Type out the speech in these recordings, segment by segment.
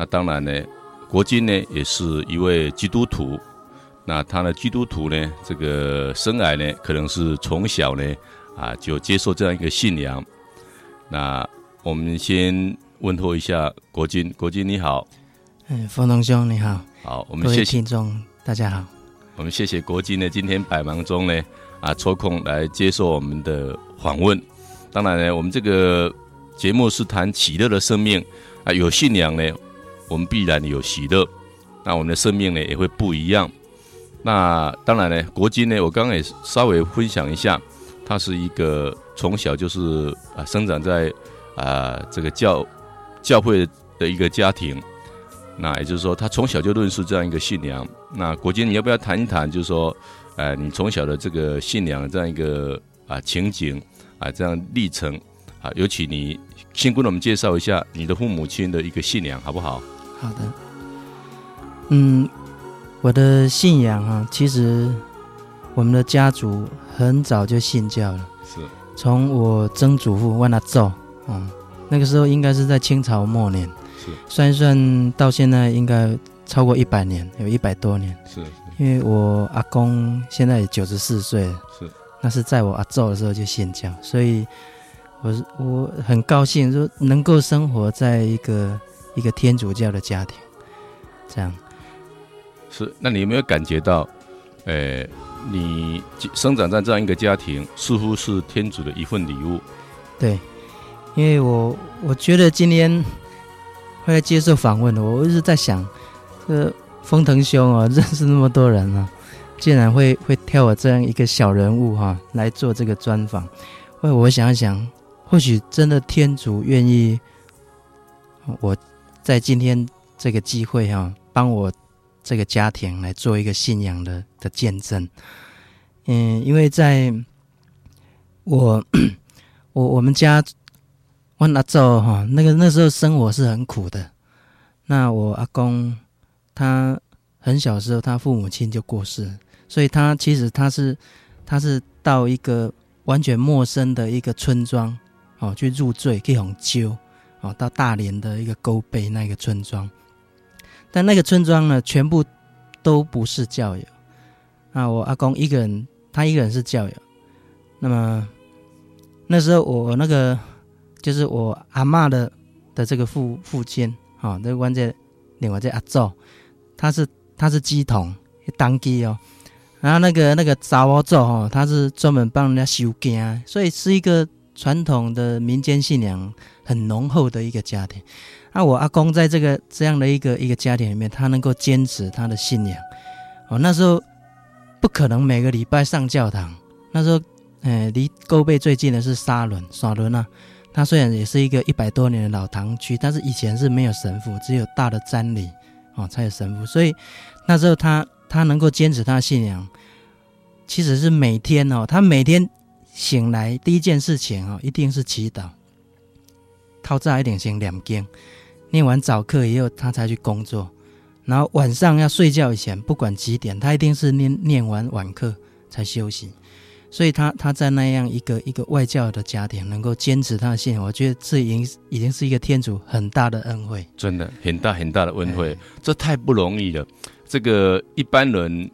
那当然呢，国金呢也是一位基督徒。那他的基督徒呢，这个生来呢，可能是从小呢啊就接受这样一个信仰。那我们先问候一下国金，国金你好。嗯，丰农兄你好。好，我们谢谢听众大家好。我们谢谢国金呢，今天百忙中呢啊抽空来接受我们的访问。当然呢，我们这个节目是谈喜乐的生命啊，有信仰呢，我们必然有喜乐，那我们的生命呢也会不一样。那当然呢，国金呢，我刚刚也稍微分享一下，他是一个从小就是啊生长在啊这个教教会的一个家庭，那也就是说，他从小就认识这样一个信仰。那国金，你要不要谈一谈，就是说，呃，你从小的这个信仰这样一个啊情景啊这样历程啊，尤其你先跟我们介绍一下你的父母亲的一个信仰，好不好？好的，嗯。我的信仰啊，其实我们的家族很早就信教了。是，从我曾祖父万他走，嗯，那个时候应该是在清朝末年。是，算一算到现在应该超过一百年，有一百多年。是，因为我阿公现在也九十四岁了。是，那是在我阿祖的时候就信教，所以我是我很高兴说能够生活在一个一个天主教的家庭，这样。是，那你有没有感觉到，呃、欸，你生长在这样一个家庭，似乎是天主的一份礼物？对，因为我我觉得今天会来接受访问，我一直在想，这丰腾兄啊，认识那么多人啊，竟然会会挑我这样一个小人物哈、啊、来做这个专访。为我想一想，或许真的天主愿意我在今天这个机会哈、帮我。这个家庭来做一个信仰的的见证，嗯，因为在我 我我们家我阿祖哈，那个那时候生活是很苦的。那我阿公他很小时候，他父母亲就过世，所以他其实他是他是到一个完全陌生的一个村庄哦去入赘去红灸哦，到大连的一个沟背那个村庄。但那个村庄呢，全部都不是教友。啊，我阿公一个人，他一个人是教友。那么那时候我那个就是我阿嬷的的这个父父亲，哈、哦，这个关键另外这阿祖，他是他是鸡童，当鸡哦。然后那个那个查某祖哈，他是专门帮人家收惊，所以是一个传统的民间信仰很浓厚的一个家庭。啊、我阿公在这个这样的一个一个家庭里面，他能够坚持他的信仰。哦，那时候不可能每个礼拜上教堂。那时候，呃，离沟背最近的是沙仑，沙仑啊。他虽然也是一个一百多年的老堂区，但是以前是没有神父，只有大的瞻礼哦才有神父。所以那时候他他能够坚持他的信仰，其实是每天哦，他每天醒来第一件事情哦，一定是祈祷，透早一点先念经。念完早课以后，他才去工作。然后晚上要睡觉以前，不管几点，他一定是念念完晚课才休息。所以他他在那样一个一个外教的家庭，能够坚持他的信仰，我觉得这已经已经是一个天主很大的恩惠。真的很大很大的恩惠，这太不容易了。这个一般人，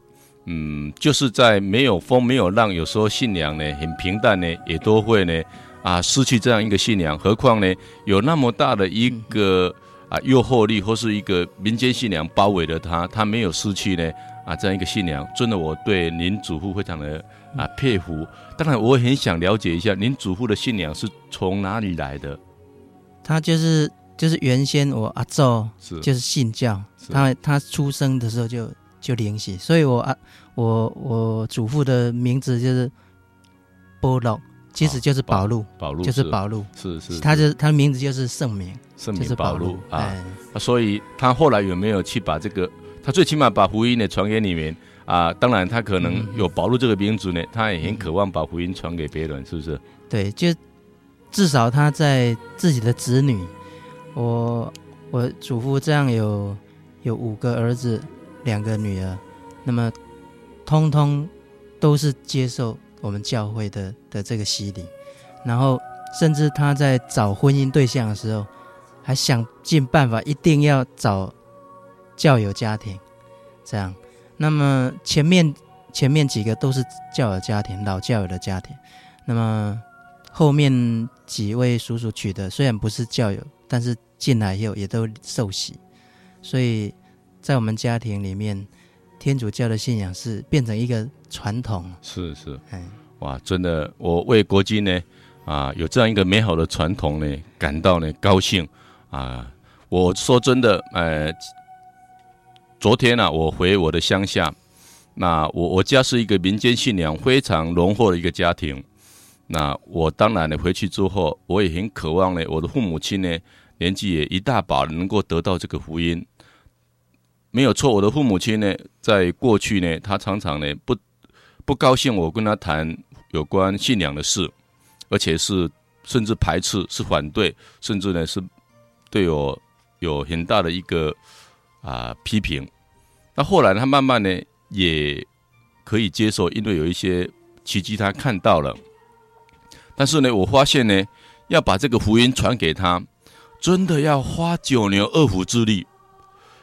嗯，就是在没有风没有浪，有时候信仰呢很平淡呢，也都会呢啊失去这样一个信仰。何况呢有那么大的一个。嗯啊，诱惑力或是一个民间信仰包围了他，他没有失去呢啊，这样一个信仰，真的我对您祖父非常的啊佩服。当然，我很想了解一下您祖父的信仰是从哪里来的。他就是就是原先我阿祖是就是信教，他他出生的时候就就灵洗，所以我啊我我祖父的名字就是保禄。其实就是宝路，宝路就是宝路，是是，他就他的名字就是圣名，圣名保路啊。哎、所以他后来有没有去把这个，他最起码把福音呢传给你们啊？当然，他可能有宝路这个名字呢，他也很渴望把福音传给别人，是不是？对，就至少他在自己的子女，我我祖父这样有有五个儿子，两个女儿，那么通通都是接受。我们教会的的这个洗礼，然后甚至他在找婚姻对象的时候，还想尽办法一定要找教友家庭，这样。那么前面前面几个都是教友家庭，老教友的家庭。那么后面几位叔叔娶的虽然不是教友，但是进来以后也都受洗。所以在我们家庭里面，天主教的信仰是变成一个传统。是是，哎，哇，真的，我为国军呢啊有这样一个美好的传统呢感到呢高兴啊。我说真的，呃，昨天呢、啊，我回我的乡下，那我我家是一个民间信仰非常浓厚的一个家庭。那我当然呢，回去之后，我也很渴望呢，我的父母亲呢，年纪也一大把，能够得到这个福音。没有错，我的父母亲呢，在过去呢，他常常呢不不高兴我跟他谈有关信仰的事，而且是甚至排斥，是反对，甚至呢是对我有很大的一个啊、批评。那后来他慢慢呢也可以接受，因为有一些奇迹他看到了。但是呢，我发现呢，要把这个福音传给他，真的要花九牛二虎之力。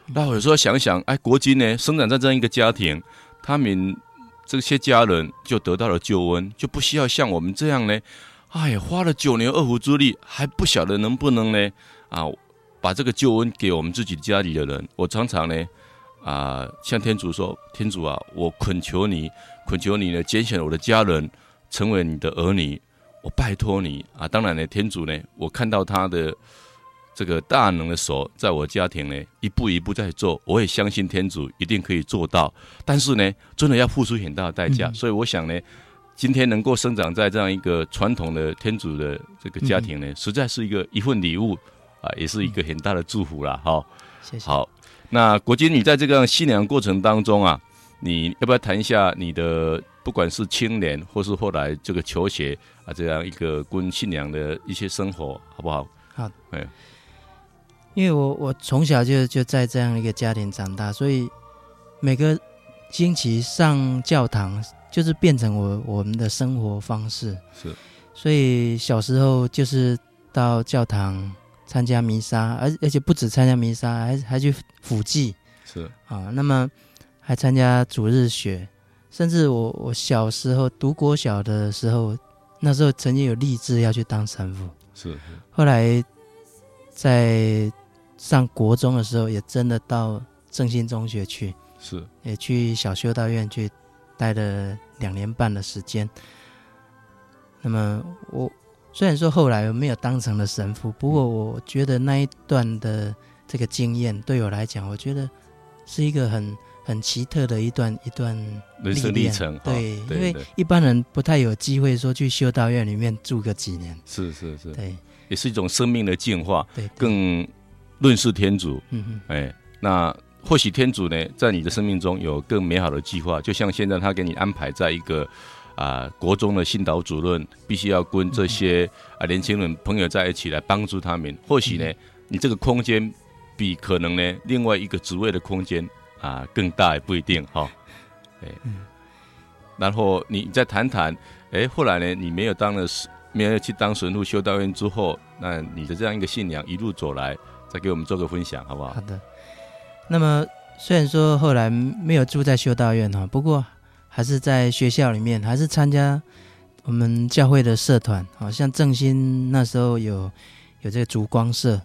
那我有时候想想，哎，国军呢，生长在这样一个家庭，他们这些家人就得到了救恩，就不需要像我们这样呢，哎，花了九牛二虎之力，还不晓得能不能呢，啊，把这个救恩给我们自己家里的人。我常常呢，啊，向天主说，天主啊，我恳求你，恳求你呢，拣选我的家人成为你的儿女。我拜托你啊！当然呢，天主呢，我看到他的这个大能的手，在我家庭呢，一步一步在做。我也相信天主一定可以做到。但是呢，真的要付出很大的代价。嗯、所以我想呢，今天能够生长在这样一个传统的天主的这个家庭呢，嗯、实在是一个一份礼物啊，也是一个很大的祝福啦。好，谢谢。好，那国军，你在这个信仰过程当中啊，你要不要谈一下你的？不管是青年，或是后来这个求学啊，这样一个跟信仰的一些生活，好不好？好，哎，因为我我从小就就在这样一个家庭长大，所以每个星期上教堂就是变成我我们的生活方式。是，所以小时候就是到教堂参加弥撒，而而且不止参加弥撒，还还去辅祭。是啊，那么还参加主日学。甚至我我小时候读国小的时候，那时候曾经有立志要去当神父。是，是。后来在上国中的时候，也真的到正兴中学去。是。也去小修道院去待了两年半的时间。那么我虽然说后来我没有当成了神父，不过我觉得那一段的这个经验对我来讲，我觉得是一个很。很奇特的一段一段人生历程，对，因为一般人不太有机会说去修道院里面住个几年，是是是，对，也是一种生命的进化，对，更认识天主，嗯哼，哎，那或许天主呢，在你的生命中有更美好的计划，就像现在他给你安排在一个啊国中的训导主任，必须要跟这些啊年轻人朋友在一起来帮助他们，或许呢，你这个空间比可能呢另外一个职位的空间。啊，更大也不一定哈，哎，嗯，然后你再谈谈，哎，后来呢，你没有当了，没有去当神父修道院之后，那你的这样一个信仰一路走来，再给我们做个分享，好不好？好的。那么虽然说后来没有住在修道院哈，不过还是在学校里面，还是参加我们教会的社团，好像正心那时候有有这个烛光社，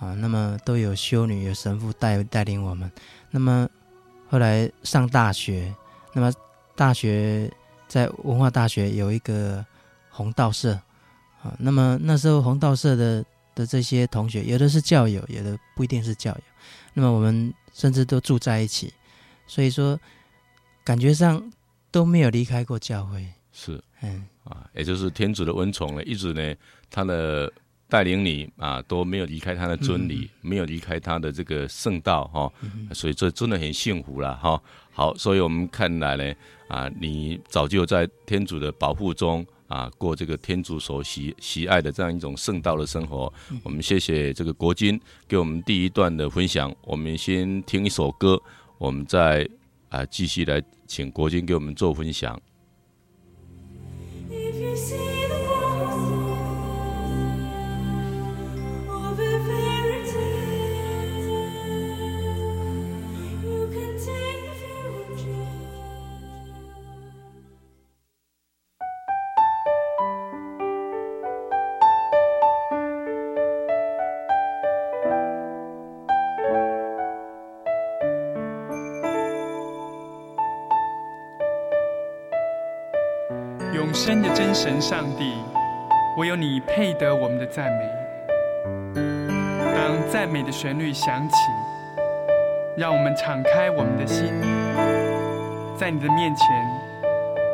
啊，那么都有修女有神父带带领我们。那么后来上大学，那么大学在文化大学有一个弘道社啊。那么那时候弘道社的的这些同学，有的是教友，有的不一定是教友。那么我们甚至都住在一起，所以说感觉上都没有离开过教会。是，嗯啊，也就是天主的恩宠呢，一直呢他的。带领你啊，都没有离开他的真理，嗯、没有离开他的这个圣道哈，哦嗯、所以这真的很幸福了哈、哦。好，所以我们看来呢啊，你早就在天主的保护中啊，过这个天主所喜喜爱的这样一种圣道的生活。嗯、我们谢谢这个国军给我们第一段的分享。我们先听一首歌，我们再啊继续来请国军给我们做分享。生的真神上帝，唯有你配得我们的赞美。当赞美的旋律响起，让我们敞开我们的心，在你的面前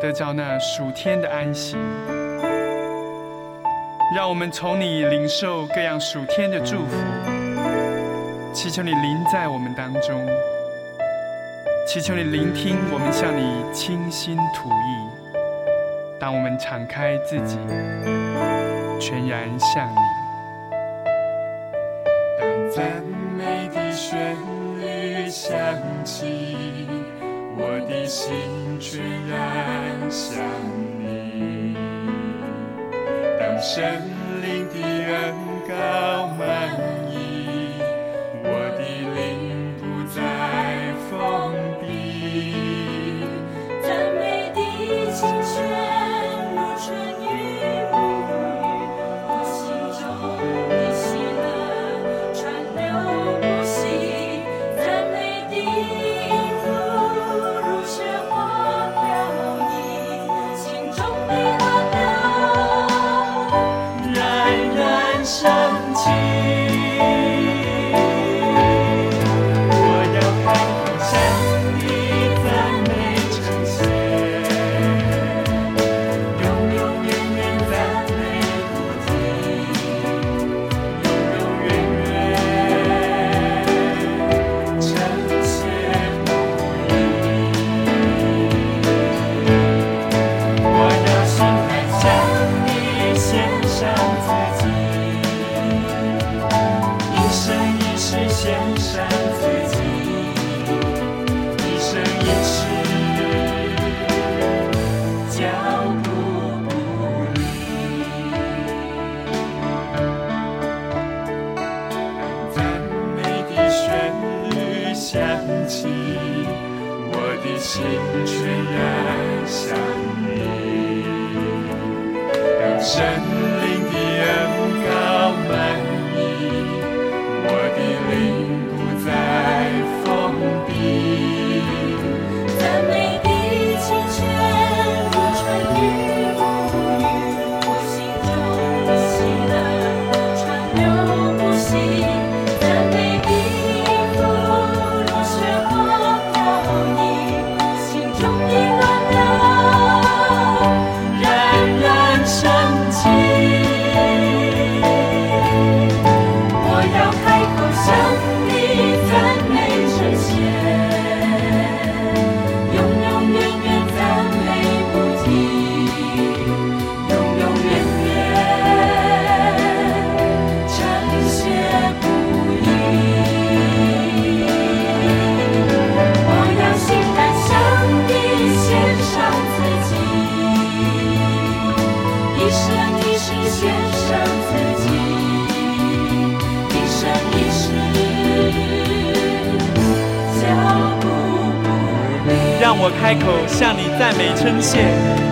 得着那属天的安息。让我们从你领受各样属天的祝福，祈求你临在我们当中，祈求你聆听我们向你倾心吐意。当我们敞开自己，全然向你。当赞美的旋律响起，我的心全然向你。当神。开口向你赞美称谢。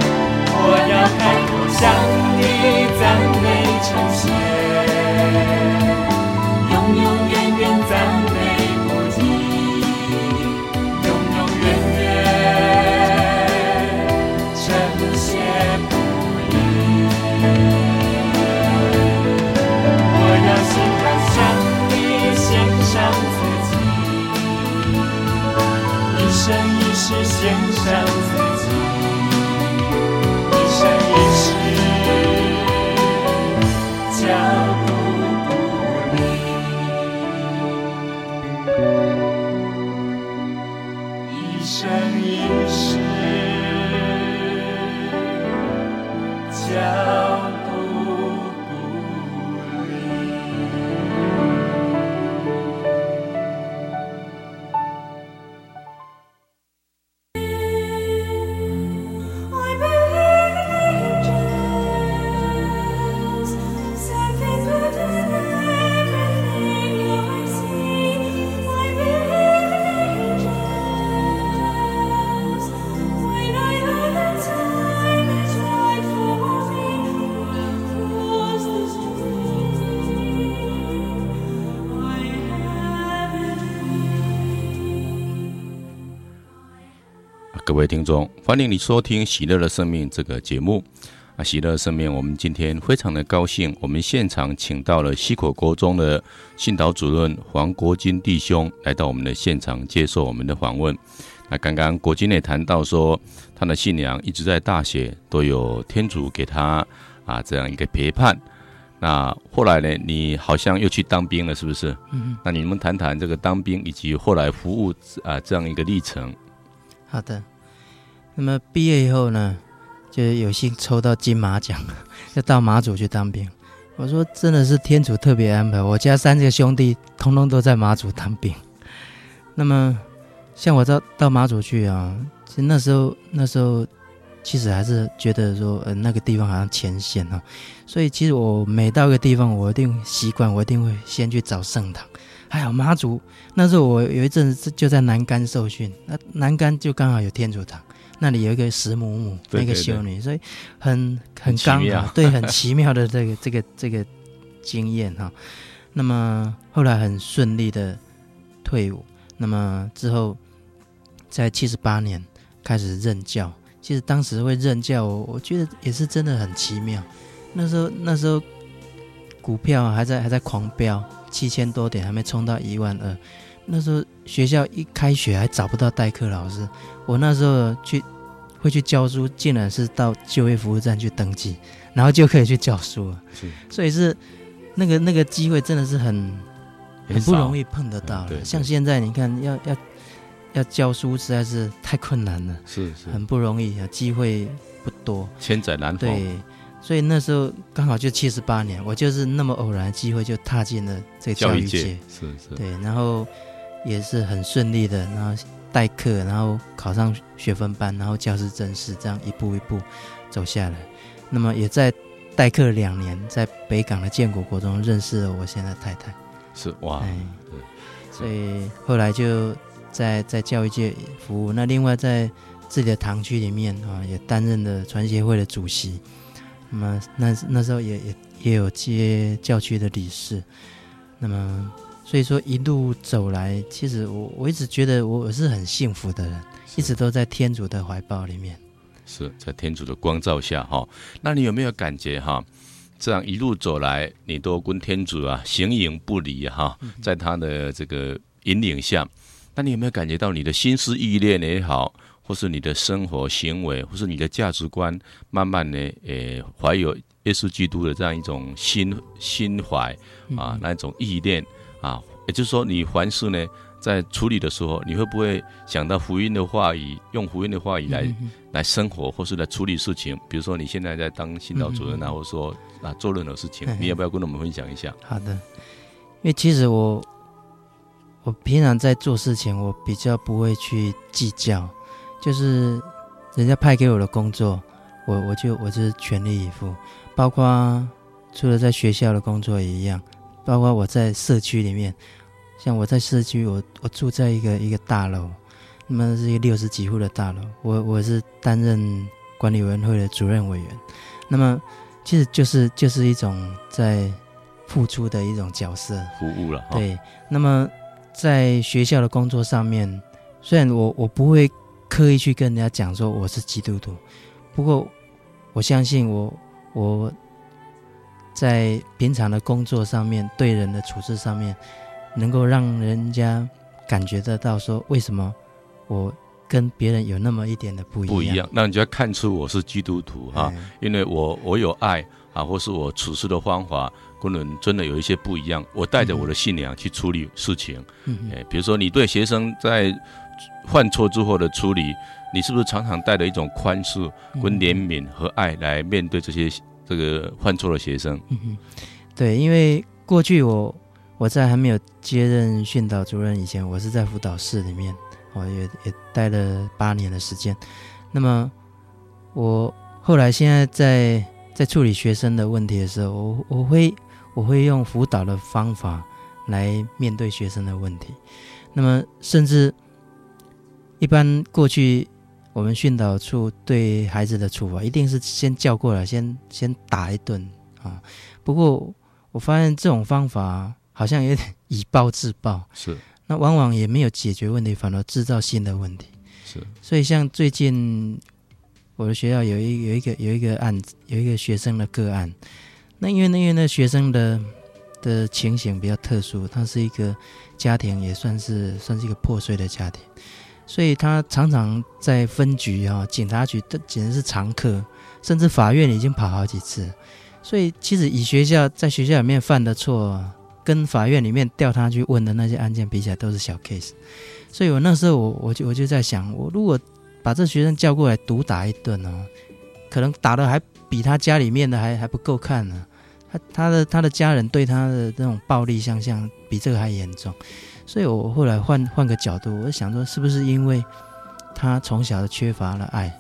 各位听众，欢迎你收听《喜乐的生命》这个节目。啊，喜乐的生命，我们今天非常的高兴，我们现场请到了西口国中的信导主任黄国金弟兄来到我们的现场接受我们的访问。那刚刚国金也谈到说，他的信仰一直在大学都有天主给他啊这样一个陪伴。那后来呢，你好像又去当兵了，是不是？嗯。那你们谈谈这个当兵以及后来服务啊这样一个历程。好的。那么毕业以后呢，就有幸抽到金马奖，就到马祖去当兵。我说真的是天主特别安排，我家三个兄弟通通都在马祖当兵。那么像我到到马祖去啊，其实那时候那时候其实还是觉得说，呃，那个地方好像前线啊。所以其实我每到一个地方，我一定习惯，我一定会先去找圣堂。还好马祖那时候我有一阵子就在南竿受训，那南竿就刚好有天主堂。那里有一个石母母，那个修女，所以很很刚好，对，很奇妙的这个这个这个经验哈。那么后来很顺利的退伍，那么之后在七十八年开始任教。其实当时会任教，我我觉得也是真的很奇妙。那时候那时候股票还在还在狂飙，七千多点还没冲到一万二。那时候学校一开学还找不到代课老师，我那时候去会去教书，竟然是到就业服务站去登记，然后就可以去教书了。是，所以是那个那个机会真的是很很不容易碰得到的。像现在你看要要要教书实在是太困难了，是是，很不容易啊，机会不多，千载难逢。对，所以那时候刚好就七十八年，我就是那么偶然的机会就踏进了这个教育界，是是，对，然后。也是很顺利的，然后代课，然后考上学分班，然后教师正式，这样一步一步走下来。那么也在代课两年，在北港的建国国中认识了我现在的太太。是哇，对，所以后来就在在教育界服务。那另外在自己的堂区里面啊，也担任了传协会的主席。那么那那时候也也也有接教区的理事。那么。所以说一路走来，其实我我一直觉得我是很幸福的人，一直都在天主的怀抱里面，是在天主的光照下哈。那你有没有感觉哈？这样一路走来，你都跟天主啊形影不离哈，在他的这个引领下，那你有没有感觉到你的心思意念也好，或是你的生活行为，或是你的价值观，慢慢的诶怀有耶稣基督的这样一种心心怀啊，那一种意念。啊，也就是说，你凡事呢，在处理的时候，你会不会想到福音的话语，用福音的话语来、嗯、来生活，或是来处理事情？比如说，你现在在当新道主任啊，嗯、或者说啊，做任何事情，你要不要跟我们分享一下？好的，因为其实我我平常在做事情，我比较不会去计较，就是人家派给我的工作，我我就我就是全力以赴，包括除了在学校的工作也一样。包括我在社区里面，像我在社区，我我住在一个一个大楼，那么是一个六十几户的大楼，我我是担任管理委员会的主任委员，那么其实就是就是一种在付出的一种角色，服务了。对，那么在学校的工作上面，虽然我我不会刻意去跟人家讲说我是基督徒，不过我相信我我。在平常的工作上面，对人的处事上面，能够让人家感觉得到说，为什么我跟别人有那么一点的不一样？不一样，那你就要看出我是基督徒哈，因为我我有爱啊，或是我处事的方法跟人真的有一些不一样。我带着我的信仰去处理事情，嗯，哎，比如说你对学生在犯错之后的处理，你是不是常常带着一种宽恕、跟怜悯和爱来面对这些？这个犯错的学生，嗯哼，对，因为过去我我在还没有接任训导主任以前，我是在辅导室里面，我也也待了八年的时间。那么我后来现在在在处理学生的问题的时候，我我会我会用辅导的方法来面对学生的问题。那么甚至一般过去。我们训导处对孩子的处罚，一定是先叫过来，先先打一顿啊。不过我发现这种方法好像有点以暴制暴，是。那往往也没有解决问题，反而制造新的问题。是，所以像最近我的学校有一有一个有一个案子，有一个学生的个案，那因为那因为那学生的的情形比较特殊，他是一个家庭也算是算是一个破碎的家庭，所以他常常在分局啊、警察局都简直是常客，甚至法院已经跑好几次。所以其实以学校在学校里面犯的错，跟法院里面调他去问的那些案件比起来，都是小 case。所以我那时候我我就我就在想，我如果把这学生叫过来毒打一顿哦，可能打的还比他家里面的还还不够看呢。他他的他的家人对他的那种暴力相向比这个还严重。所以我后来换换个角度，我想说，是不是因为他从小的缺乏了爱，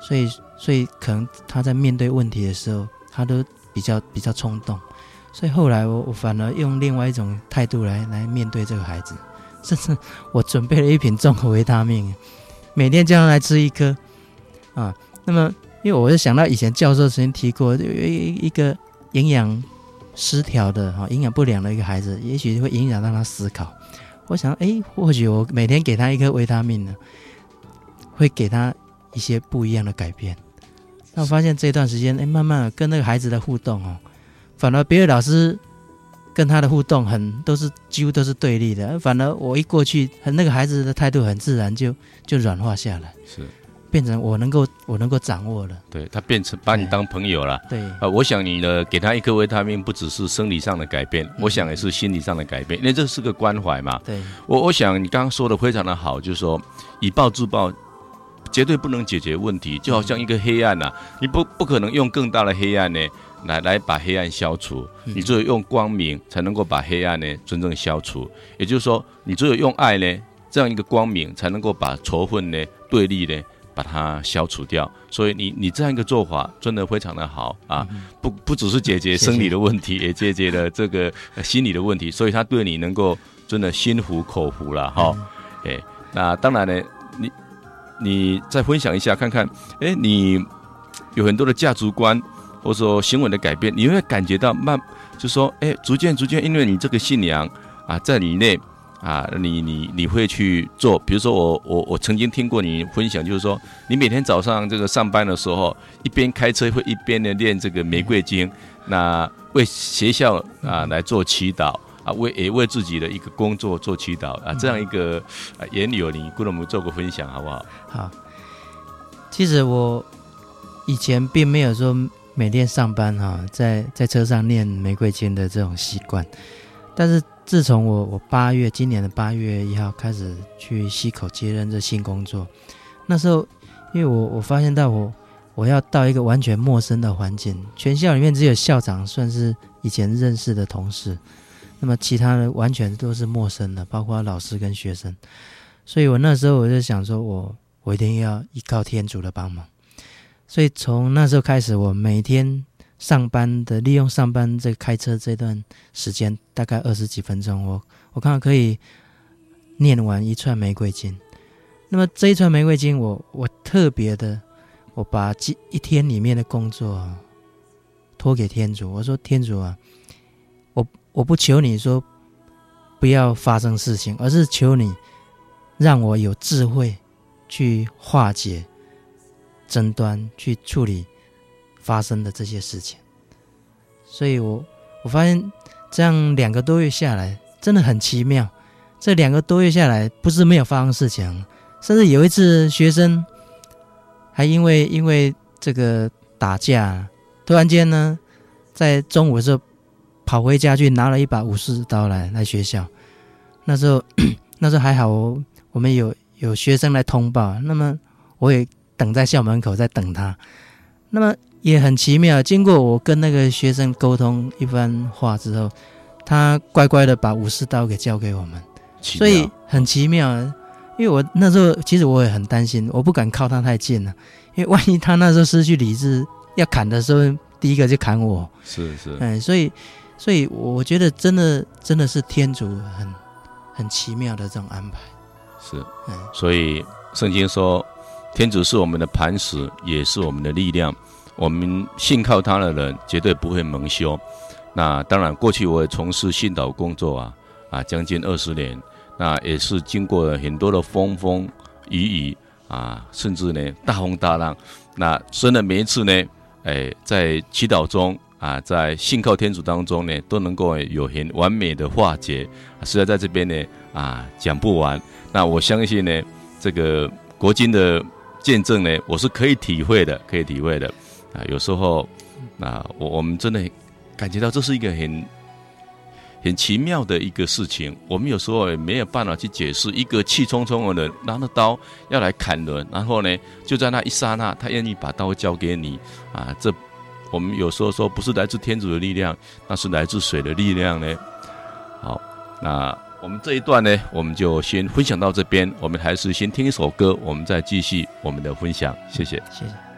所以所以可能他在面对问题的时候。他都比较比较冲动，所以后来我我反而用另外一种态度来来面对这个孩子，甚至我准备了一瓶综合维他命，每天叫他来吃一颗啊。那么，因为我就想到以前教授曾经提过，有一一个营养失调的哈、营养不良的一个孩子，也许会影响到他思考。我想，哎，或许我每天给他一颗维他命呢，会给他一些不一样的改变。那我发现这段时间，哎，慢慢跟那个孩子的互动哦，反而别的老师跟他的互动很都是几乎都是对立的，反而我一过去，那个孩子的态度很自然就就软化下来，是变成我能够我能够掌握了，对他变成把你当朋友了，对。啊，我想你呢给他一颗维他命，不只是生理上的改变，嗯、我想也是心理上的改变，因为这是个关怀嘛。对，我我想你刚刚说的非常的好，就是说以暴制暴。绝对不能解决问题，就好像一个黑暗呐、啊，你不不可能用更大的黑暗呢，来来把黑暗消除，你只有用光明才能够把黑暗呢真正消除。也就是说，你只有用爱呢，这样一个光明才能够把仇恨呢、对立呢，把它消除掉。所以你你这样一个做法真的非常的好啊，不不只是解决生理的问题，也解决了这个心理的问题。所以他对你能够真的心服口服了哈。哎，那当然呢，你。你再分享一下看看，哎，你有很多的价值观，或者说行为的改变，你会感觉到慢，就说，哎，逐渐逐渐，因为你这个信仰啊，在你内啊，你你你会去做。比如说我，我我曾经听过你分享，就是说，你每天早上这个上班的时候，一边开车会一边的练这个玫瑰经，那为学校啊来做祈祷。啊，为也为自己的一个工作做祈祷啊，这样一个啊缘由，你跟我们做个分享好不好？好，其实我以前并没有说每天上班哈，在在车上念玫瑰经的这种习惯，但是自从我我八月今年的八月一号开始去溪口接任这新工作，那时候因为我我发现到我我要到一个完全陌生的环境，全校里面只有校长算是以前认识的同事。那么其他的完全都是陌生的，包括老师跟学生，所以我那时候我就想说我，我我一定要依靠天主的帮忙。所以从那时候开始，我每天上班的利用上班这开车这段时间，大概二十几分钟，我我看可以念完一串玫瑰经。那么这一串玫瑰经我，我特别的，我把一天里面的工作托给天主，我说天主啊。我我不求你说不要发生事情，而是求你让我有智慧去化解争端，去处理发生的这些事情。所以我我发现这样两个多月下来真的很奇妙。这两个多月下来，不是没有发生事情，甚至有一次学生还因为因为这个打架，突然间呢，在中午的时候。跑回家去拿了一把武士刀来来学校，那时候 那时候还好，我们有有学生来通报，那么我也等在校门口在等他，那么也很奇妙，经过我跟那个学生沟通一番话之后，他乖乖的把武士刀给交给我们，所以很奇妙，因为我那时候其实我也很担心，我不敢靠他太近了，因为万一他那时候失去理智要砍的时候，第一个就砍我，是是，哎，所以。所以我觉得真的真的是天主很很奇妙的这种安排，是，嗯，所以圣经说，天主是我们的磐石，也是我们的力量，我们信靠他的人绝对不会蒙羞。那当然，过去我也从事信导工作啊，啊，将近二十年，那也是经过了很多的风风雨雨啊，甚至呢大风大浪。那真的每一次呢，哎，在祈祷中啊，在信靠天主当中呢，都能够有很完美的化解。实在在这边呢啊，讲不完。那我相信呢，这个国金的见证呢，我是可以体会的，可以体会的。啊，有时候啊，我我们真的感觉到这是一个很。很奇妙的一个事情，我们有时候也没有办法去解释。一个气冲冲的人拿着刀要来砍人，然后呢，就在那一刹那，他愿意把刀交给你啊！这我们有时候说不是来自天主的力量，那是来自水的力量呢？好，那我们这一段呢，我们就先分享到这边。我们还是先听一首歌，我们再继续我们的分享。谢谢，谢谢。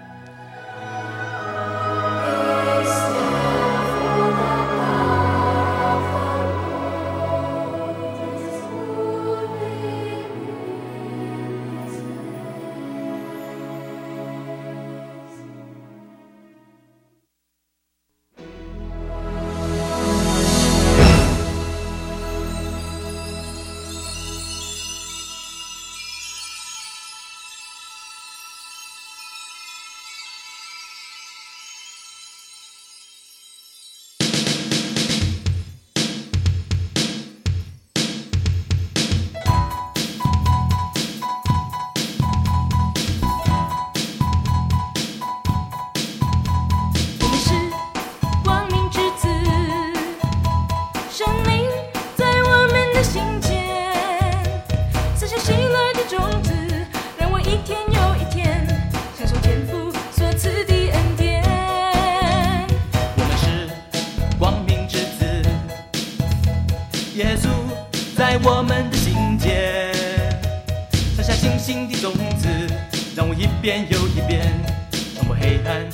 一遍又一遍冲破黑暗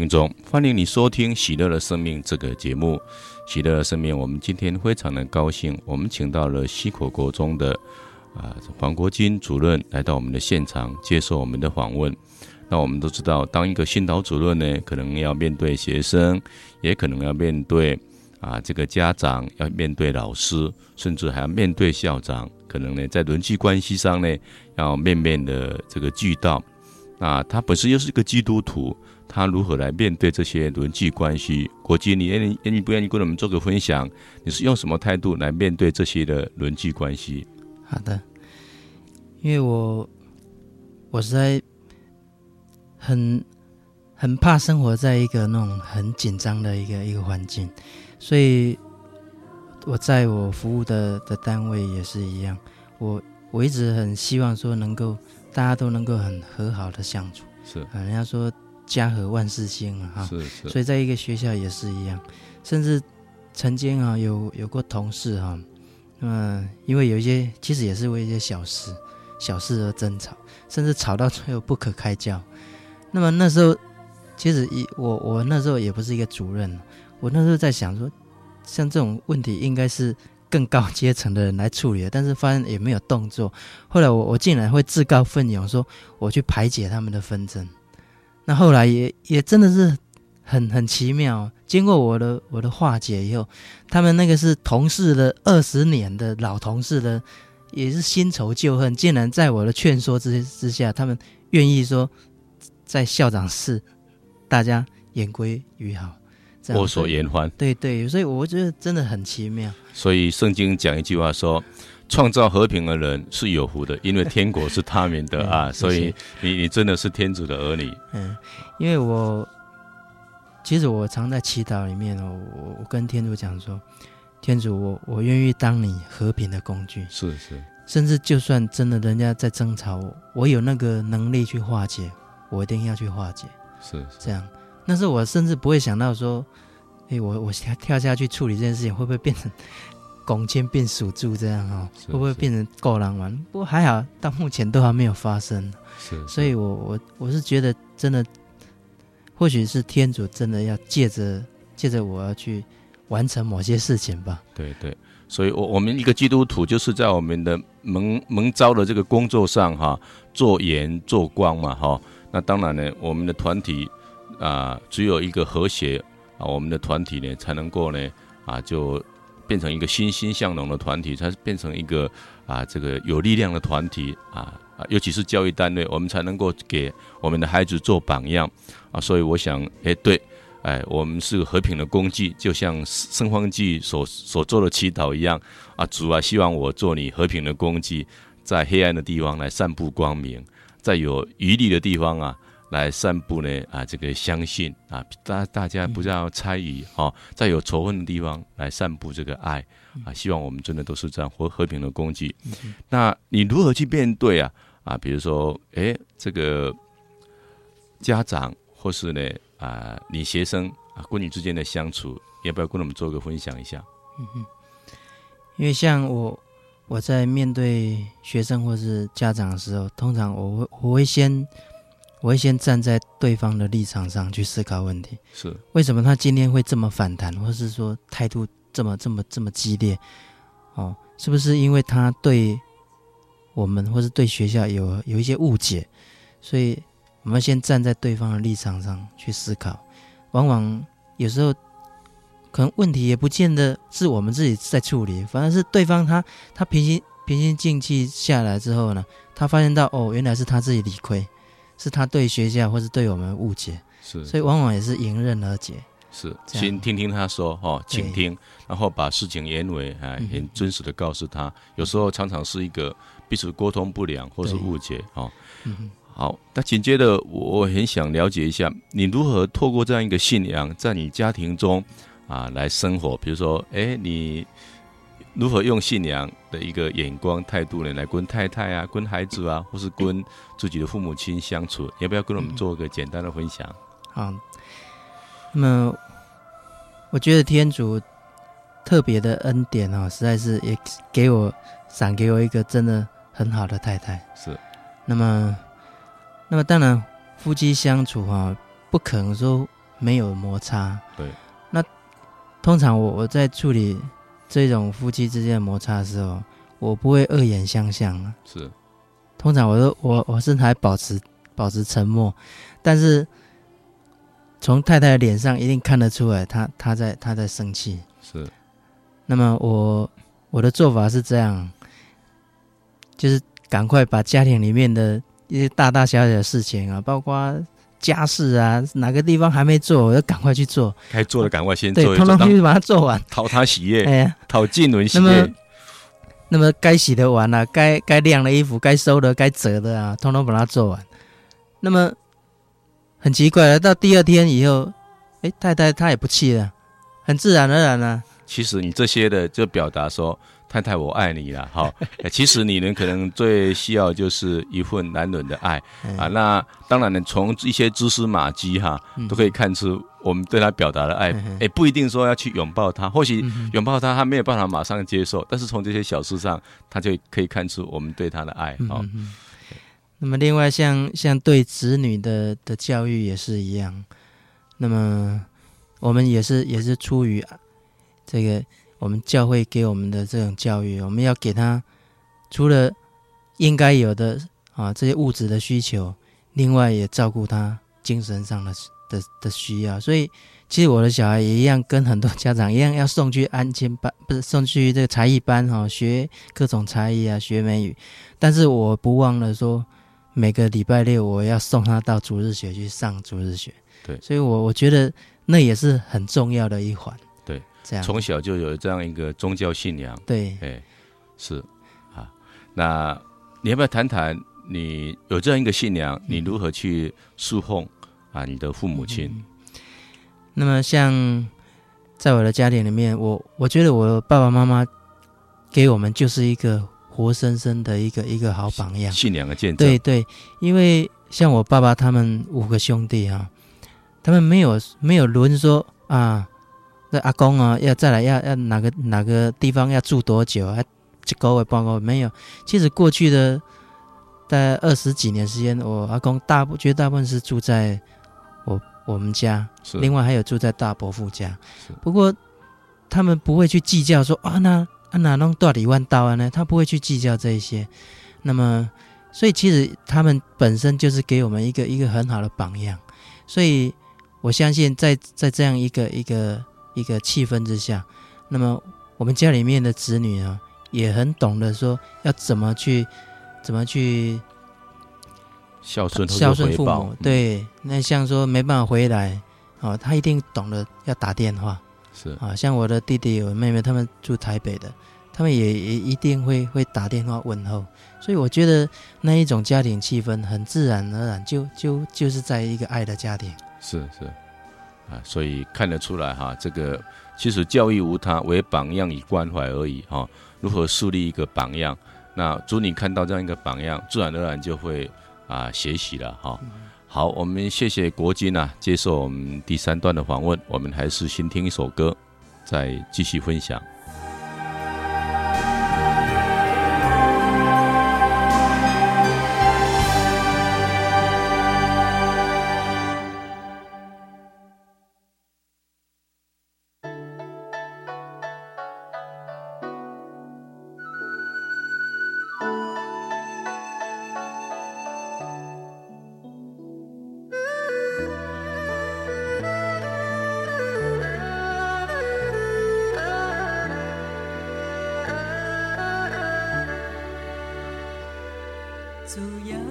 听众，欢迎你收听《喜乐的生命》这个节目。《喜乐的生命》，我们今天非常的高兴，我们请到了西口国中的啊黄国金主任来到我们的现场接受我们的访问。那我们都知道，当一个训导主任呢，可能要面对学生，也可能要面对啊这个家长，要面对老师，甚至还要面对校长。可能呢，在人际关系上呢，要面面的这个俱到。那他本身又是一个基督徒，他如何来面对这些人际关系？国际，你愿意愿意不愿意跟我们做个分享？你是用什么态度来面对这些的人际关系？好的，因为我我实在很很怕生活在一个那种很紧张的一个一个环境，所以我在我服务的的单位也是一样，我我一直很希望说能够大家都能够很和好的相处，是，啊，人家说家和万事兴啊，哈，是是，所以在一个学校也是一样，甚至曾经啊有有过同事哈、啊。嗯，因为有一些其实也是为一些小事、小事而争吵，甚至吵到最后不可开交。那么那时候，其实一我我那时候也不是一个主任，我那时候在想说，像这种问题应该是更高阶层的人来处理的，但是发现也没有动作。后来我我竟然会自告奋勇说我去排解他们的纷争，那后来也也真的是。很很奇妙，经过我的我的化解以后，他们那个是同事的二十年的老同事的，也是新仇旧恨，竟然在我的劝说之之下，他们愿意说在校长室大家言归于好，握手言欢。对对，所以我觉得真的很奇妙。所以圣经讲一句话说，创造和平的人是有福的，因为天国是他们的啊。所以你你真的是天主的儿女。嗯，因为我。其实我常在祈祷里面哦，我我跟天主讲说，天主我我愿意当你和平的工具，是是，甚至就算真的人家在争吵我，我有那个能力去化解，我一定要去化解，是，是这样。但是我甚至不会想到说，哎，我我跳跳下去处理这件事情，会不会变成拱肩变属猪这样哈？会不会变成够狼玩？不过还好，到目前都还没有发生，是，是。所以我我我是觉得真的。或许是天主真的要借着借着我要去完成某些事情吧。对对，所以，我我们一个基督徒就是在我们的蒙蒙召的这个工作上哈，做盐做光嘛哈。那当然呢，我们的团体啊，只有一个和谐啊，我们的团体呢才能够呢啊，就变成一个欣欣向荣的团体，才变成一个啊这个有力量的团体啊。尤其是教育单位，我们才能够给我们的孩子做榜样啊！所以我想，哎，对，哎，我们是和平的工具，就像圣方济所所做的祈祷一样啊！主啊，希望我做你和平的工具，在黑暗的地方来散布光明，在有余力的地方啊，来散布呢啊这个相信啊，大大家不要猜疑哈，在有仇恨的地方来散布这个爱啊！希望我们真的都是这样和和平的工具。那你如何去面对啊？啊，比如说，哎，这个家长或是呢，啊，你学生啊，闺女之间的相处，要不要跟我们做个分享一下？嗯哼，因为像我，我在面对学生或是家长的时候，通常我会我会先我会先站在对方的立场上去思考问题，是为什么他今天会这么反弹，或是说态度这么这么这么激烈？哦，是不是因为他对？我们或是对学校有有一些误解，所以我们先站在对方的立场上去思考。往往有时候可能问题也不见得是我们自己在处理，反而是对方他他平心平心静气下来之后呢，他发现到哦，原来是他自己理亏，是他对学校或是对我们误解，是，所以往往也是迎刃而解。是，先听听他说哦，倾听，然后把事情原委啊，很真实的告诉他。有时候常常是一个。彼此沟通不良或是误解，好，好。那紧接着，我很想了解一下，你如何透过这样一个信仰，在你家庭中啊来生活？比如说，哎，你如何用信仰的一个眼光态度呢，来跟太太啊、跟孩子啊，或是跟自己的父母亲相处？要不要跟我们做个简单的分享？好，那么我觉得天主特别的恩典啊，实在是也给我赏给我一个真的。很好的太太是，那么，那么当然夫妻相处哈、啊，不可能说没有摩擦。对，那通常我我在处理这种夫妻之间的摩擦的时候，我不会恶言相向。是，通常我都我我是还保持保持沉默，但是从太太的脸上一定看得出来她，她她在她在生气。是。那么我我的做法是这样，就是赶快把家庭里面的一些大大小小的事情啊，包括家事啊，哪个地方还没做，我要赶快去做。该做的赶快先做，对，通通去把它做完，讨他喜悦，哎呀，讨静伦喜悦。那么，该洗的碗啊，该该晾的衣服，该收的，该折的啊，通通把它做完。那么很奇怪了，到第二天以后，哎，太太她也不气了，很自然而然啊。其实你这些的就表达说，太太我爱你了，好。其实女人可能最需要就是一份男人的爱啊。那当然呢，从一些蛛丝马迹哈，都可以看出我们对她表达的爱。哎，不一定说要去拥抱她，或许拥抱她她没有办法马上接受，但是从这些小事上，她就可以看出我们对她的爱。好。那么另外像像对子女的的教育也是一样，那么我们也是也是出于。这个我们教会给我们的这种教育，我们要给他除了应该有的啊这些物质的需求，另外也照顾他精神上的的的需要。所以，其实我的小孩也一样，跟很多家长一样，要送去安亲班，不是送去这个才艺班哈，学各种才艺啊，学美语。但是我不忘了说，每个礼拜六我要送他到主日学去上主日学。对，所以我我觉得那也是很重要的一环。从小就有这样一个宗教信仰，对，哎，是啊，那你要不要谈谈你有这样一个信仰，你如何去侍奉啊你的父母亲？嗯，那么像在我的家庭里面，我我觉得我爸爸妈妈给我们就是一个活生生的一个一个好榜样，信仰的见证。对对，因为像我爸爸他们五个兄弟啊，他们没有没有轮说啊。那阿公啊，要再来要要哪个哪个地方要住多久？啊一个月半个月没有。其实过去的大概二十几年时间，我阿公大部绝大部分是住在我我们家，另外还有住在大伯父家。不过他们不会去计较说啊，那啊哪弄多少万刀啊呢？他不会去计较这一些。那么，所以其实他们本身就是给我们一个一个很好的榜样。所以我相信在，在在这样一个一个。一个气氛之下，那么我们家里面的子女啊，也很懂得说要怎么去，怎么去孝顺孝顺父母。对，那像说没办法回来，哦，他一定懂得要打电话。是啊，像我的弟弟、我妹妹，他们住台北的，他们也也一定会会打电话问候。所以我觉得那一种家庭气氛很自然而然，就就就是在一个爱的家庭。是是。啊，所以看得出来哈，这个其实教育无他，为榜样与关怀而已哈。如何树立一个榜样？那主你看到这样一个榜样，自然而然就会啊学习了哈。好，我们谢谢国军啊，接受我们第三段的访问。我们还是先听一首歌，再继续分享。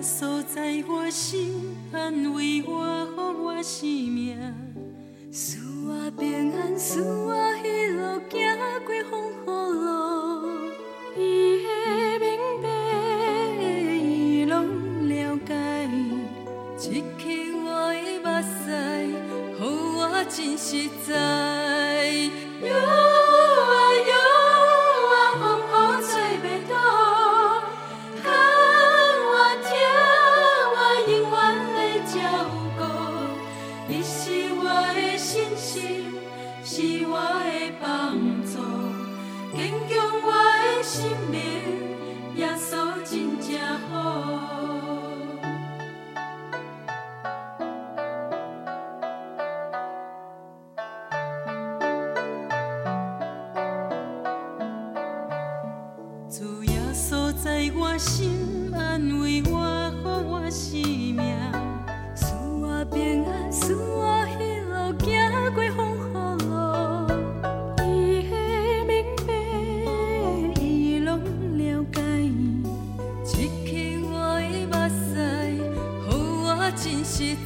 所在我心安慰我，给我生命。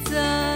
在。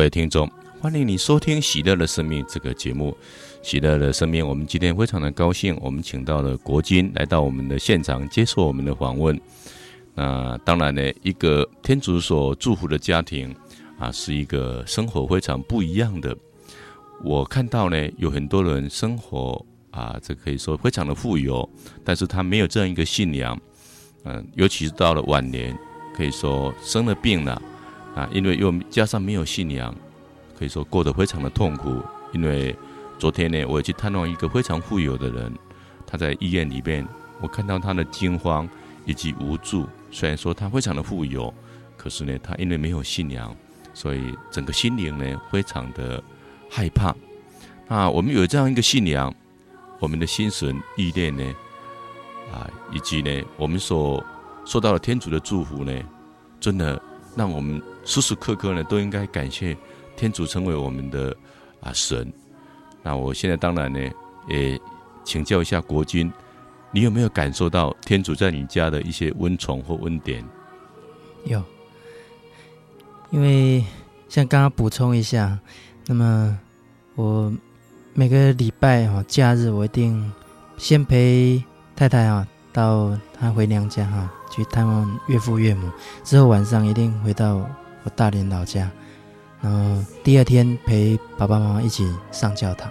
各位听众，欢迎你收听《喜乐的生命》这个节目。喜乐的生命，我们今天非常的高兴，我们请到了国军来到我们的现场接受我们的访问。那当然呢，一个天主所祝福的家庭啊，是一个生活非常不一样的。我看到呢，有很多人生活啊，这可以说非常的富有，但是他没有这样一个信仰。嗯，尤其是到了晚年，可以说生了病了啊，因为又加上没有信仰，可以说过得非常的痛苦。因为昨天呢，我也去探望一个非常富有的人，他在医院里面，我看到他的惊慌以及无助。虽然说他非常的富有，可是呢，他因为没有信仰，所以整个心灵呢非常的害怕。那我们有这样一个信仰，我们的心神意念呢，啊，以及呢，我们所受到的天主的祝福呢，真的让我们时时刻刻呢都应该感谢天主成为我们的啊神。那我现在当然呢，也请教一下国君，你有没有感受到天主在你家的一些温宠或温典？有，因为像刚刚补充一下，那么我每个礼拜哈假日，我一定先陪太太啊到她回娘家哈去探望岳父岳母，之后晚上一定回到我大连老家，然后第二天陪爸爸妈妈一起上教堂。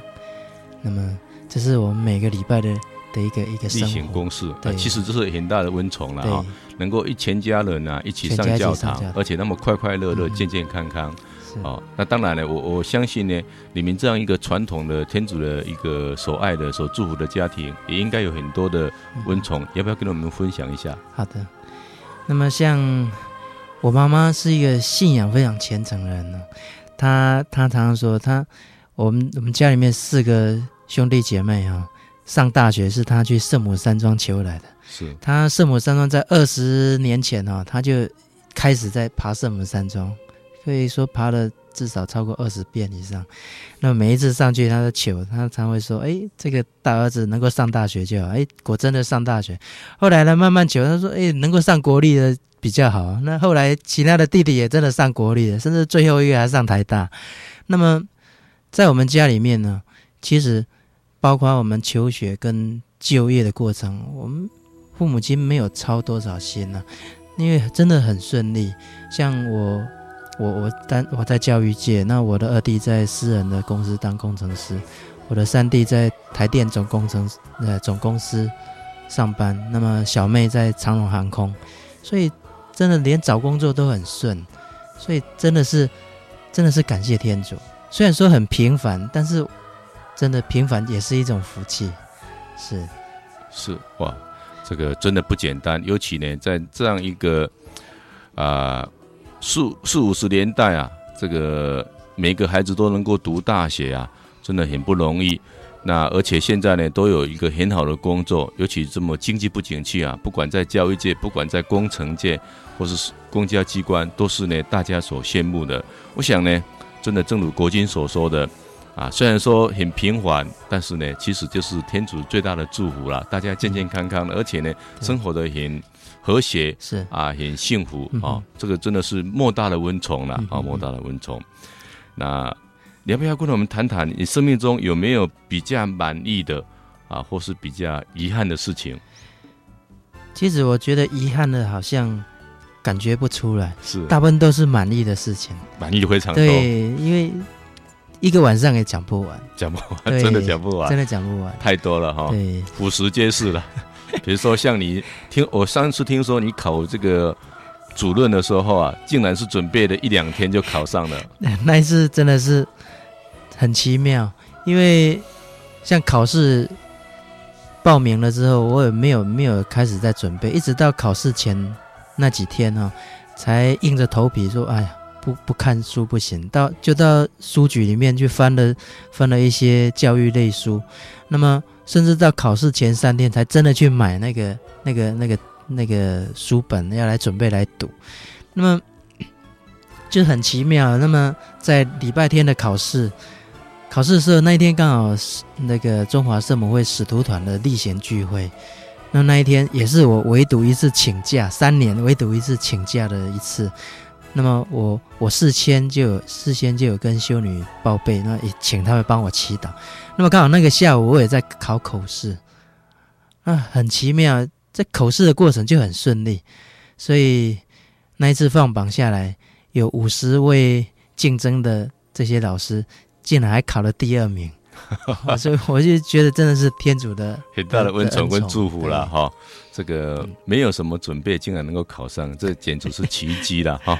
那么这是我们每个礼拜的的一个一个例。行公事，对啊其实这是很大的温宠了对哈，能够一全家人啊一起上教堂而且那么快快乐乐、嗯健健康康。是哦，那当然了，我我相信呢，你们这样一个传统的天主的一个所爱的、所祝福的家庭，也应该有很多的温宠，要不要跟我们分享一下？好的。那么像我妈妈是一个信仰非常虔诚的人呢，她她常常说，她我们我们家里面四个兄弟姐妹哈、上大学是她去圣母山庄求来的。是她圣母山庄在二十年前哈、她就开始在爬圣母山庄，可以说爬了至少超过二十遍以上。那每一次上去，他都求，他常会说：“哎，这个大儿子能够上大学就好。”哎，果真的上大学。后来呢，慢慢求，他说：“哎，能够上国立的比较好。”那后来其他的弟弟也真的上国立的，甚至最后一个还上台大。那么在我们家里面呢，其实包括我们求学跟就业的过程，我们父母亲没有操多少心呢、因为真的很顺利。像我，我我单我在教育界，那我的二弟在私人的公司当工程师，我的三弟在台电总工程呃总公司上班，那么小妹在长荣航空，所以真的连找工作都很顺，所以真的是真的是感谢天主。虽然说很平凡，但是真的平凡也是一种福气，是是哇，这个真的不简单，尤其呢，在这样一个啊四四五十年代啊，这个每个孩子都能够读大学啊，真的很不容易。那而且现在呢，都有一个很好的工作，尤其这么经济不景气啊，不管在教育界，不管在工程界，或是公家机关，都是呢大家所羡慕的。我想呢，真的正如国军所说的。啊，虽然说很平凡，但是呢，其实就是天主最大的祝福了。大家健健康康的，而且呢，生活的很和谐，是啊，很幸福啊。这个真的是莫大的温宠了啊，莫大的温宠。那你要不要跟我们谈谈，你生命中有没有比较满意的啊，或是比较遗憾的事情？其实我觉得遗憾的，好像感觉不出来，是大部分都是满意的事情。满意非常多，对，因为一个晚上也讲不完，讲不完，真的讲不完真，的讲不完。太多了哈。对，俯拾皆是了。比如说像你听，我上次听说你考这个主任的时候啊，竟然是准备了一两天就考上了。那一次真的是很奇妙，因为像考试报名了之后，我也没有没有开始在准备，一直到考试前那几天哦、才硬着头皮说：“哎呀，不不看书不行。到”就到书局里面去翻了翻了一些教育类书，那么甚至到考试前三天才真的去买那个那个那个那个书本要来准备来读，那么就很奇妙。那么在礼拜天的考试。考试的时候，那一天刚好是那个中华圣母会使徒团的例行聚会，那那一天也是我唯独一次请假，三年唯独一次请假的一次。那么我我事先就有事先就有跟修女报备，那也请他们帮我祈祷。那么刚好那个下午我也在考口试，啊，很奇妙，在口试的过程就很顺利，所以那一次放榜下来，有五十位竞争的这些老师。竟然还考了第二名，所以我就觉得真的是天主的很大的温宠跟祝福了哈。这个没有什么准备，竟然能够考上，这 简直是奇迹了哈。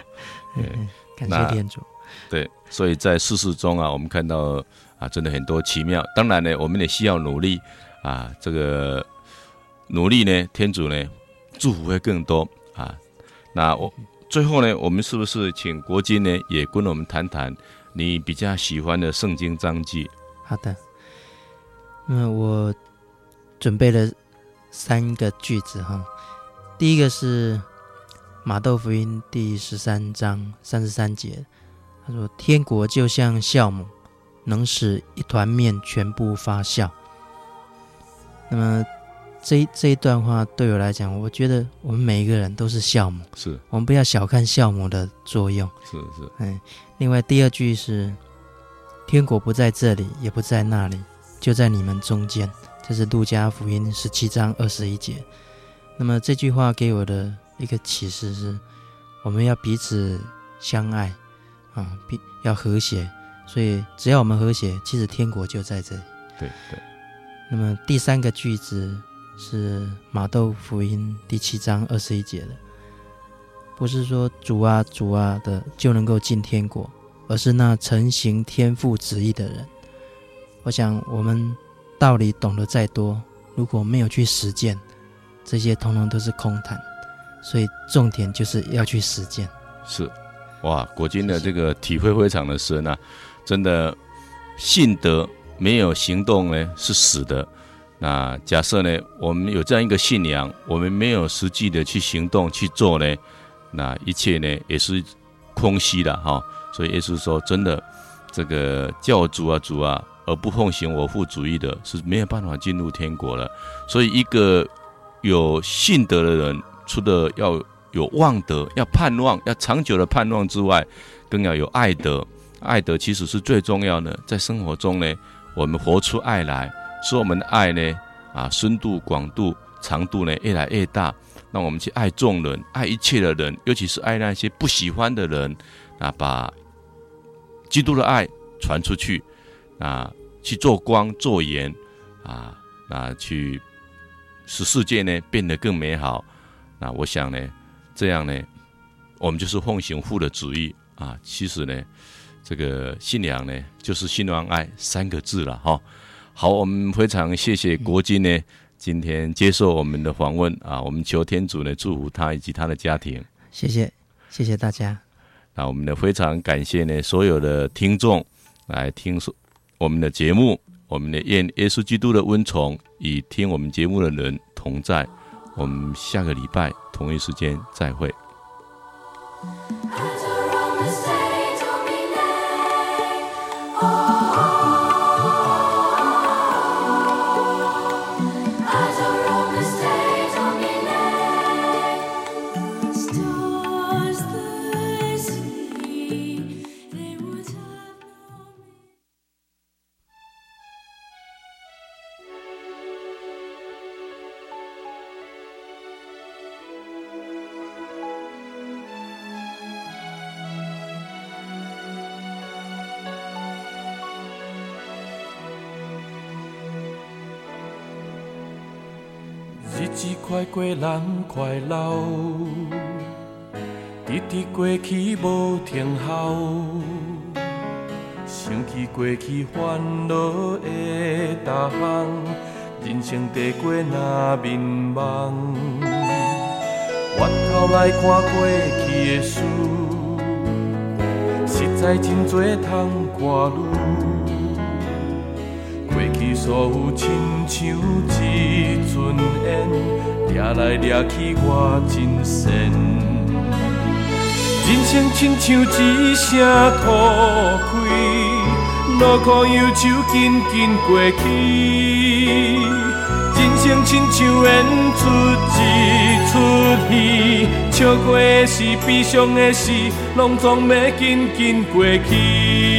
对嗯感谢天主。对，所以在世事中啊，我们看到啊，真的很多奇妙。当然呢，我们也需要努力啊，这个努力呢，天主呢祝福会更多啊。那我最后呢，我们是不是请国君呢也跟我们谈谈？你比较喜欢的圣经章句？好的，那我准备了三个句子哈。第一个是马窦福音第十三章三十三节，他说：“天国就像酵母，能使一团面全部发酵。”那么这这一段话对我来讲，我觉得我们每一个人都是酵母，是我们不要小看酵母的作用。是是，嗯，另外第二句是“天国不在这里，也不在那里，就在你们中间”，这是路加福音十七章二十一节。那么这句话给我的一个启示是，我们要彼此相爱，啊，必要和谐。所以只要我们和谐，其实天国就在这里。对对。那么第三个句子是马窦福音第七章二十一节的，不是说主啊主啊的就能够进天国，而是那成行天父旨意的人。我想我们道理懂得再多，如果没有去实践，这些通通都是空谈。所以重点就是要去实践。是，哇，国军的这个体会非常的深啊，真的信德。没有行动呢，是死的。那假设呢，我们有这样一个信仰，我们没有实际的去行动去做呢，那一切呢也是空虚的哈。所以耶稣说，真的，这个教主啊主啊，而不奉行我父主义的，是没有办法进入天国了。所以一个有信德的人，除了要有望德、要盼望、要长久的盼望之外，更要有爱德。爱德其实是最重要的，在生活中呢。我们活出爱来，使我们的爱呢，啊，深度、广度、长度呢，越来越大。让我们去爱众人，爱一切的人，尤其是爱那些不喜欢的人，啊，把基督的爱传出去，啊，去做光、做盐，啊，那，去使世界呢变得更美好。那我想呢，这样呢，我们就是奉行父的旨意啊。其实呢。这个信仰呢，就是信望爱三个字了哈。好，我们非常谢谢国金呢，今天接受我们的访问啊。我们求天主呢祝福他以及他的家庭。谢谢，谢谢大家。那我们呢非常感谢呢所有的听众来听说我们的节目。我们的愿耶稣基督的恩宠与听我们节目的人同在。我们下个礼拜同一时间再会。过人快老，直直过去无停候，想起过去烦恼的大项，人生地过那迷茫。回头来看过去的事，实在真多通挂虑。过去所有亲像一阵烟，掠来掠去我真仙。人生亲像一声土开，劳苦忧愁紧紧过去。人生亲像演出一出戏，笑过的是，悲伤的事，拢总要紧紧过去。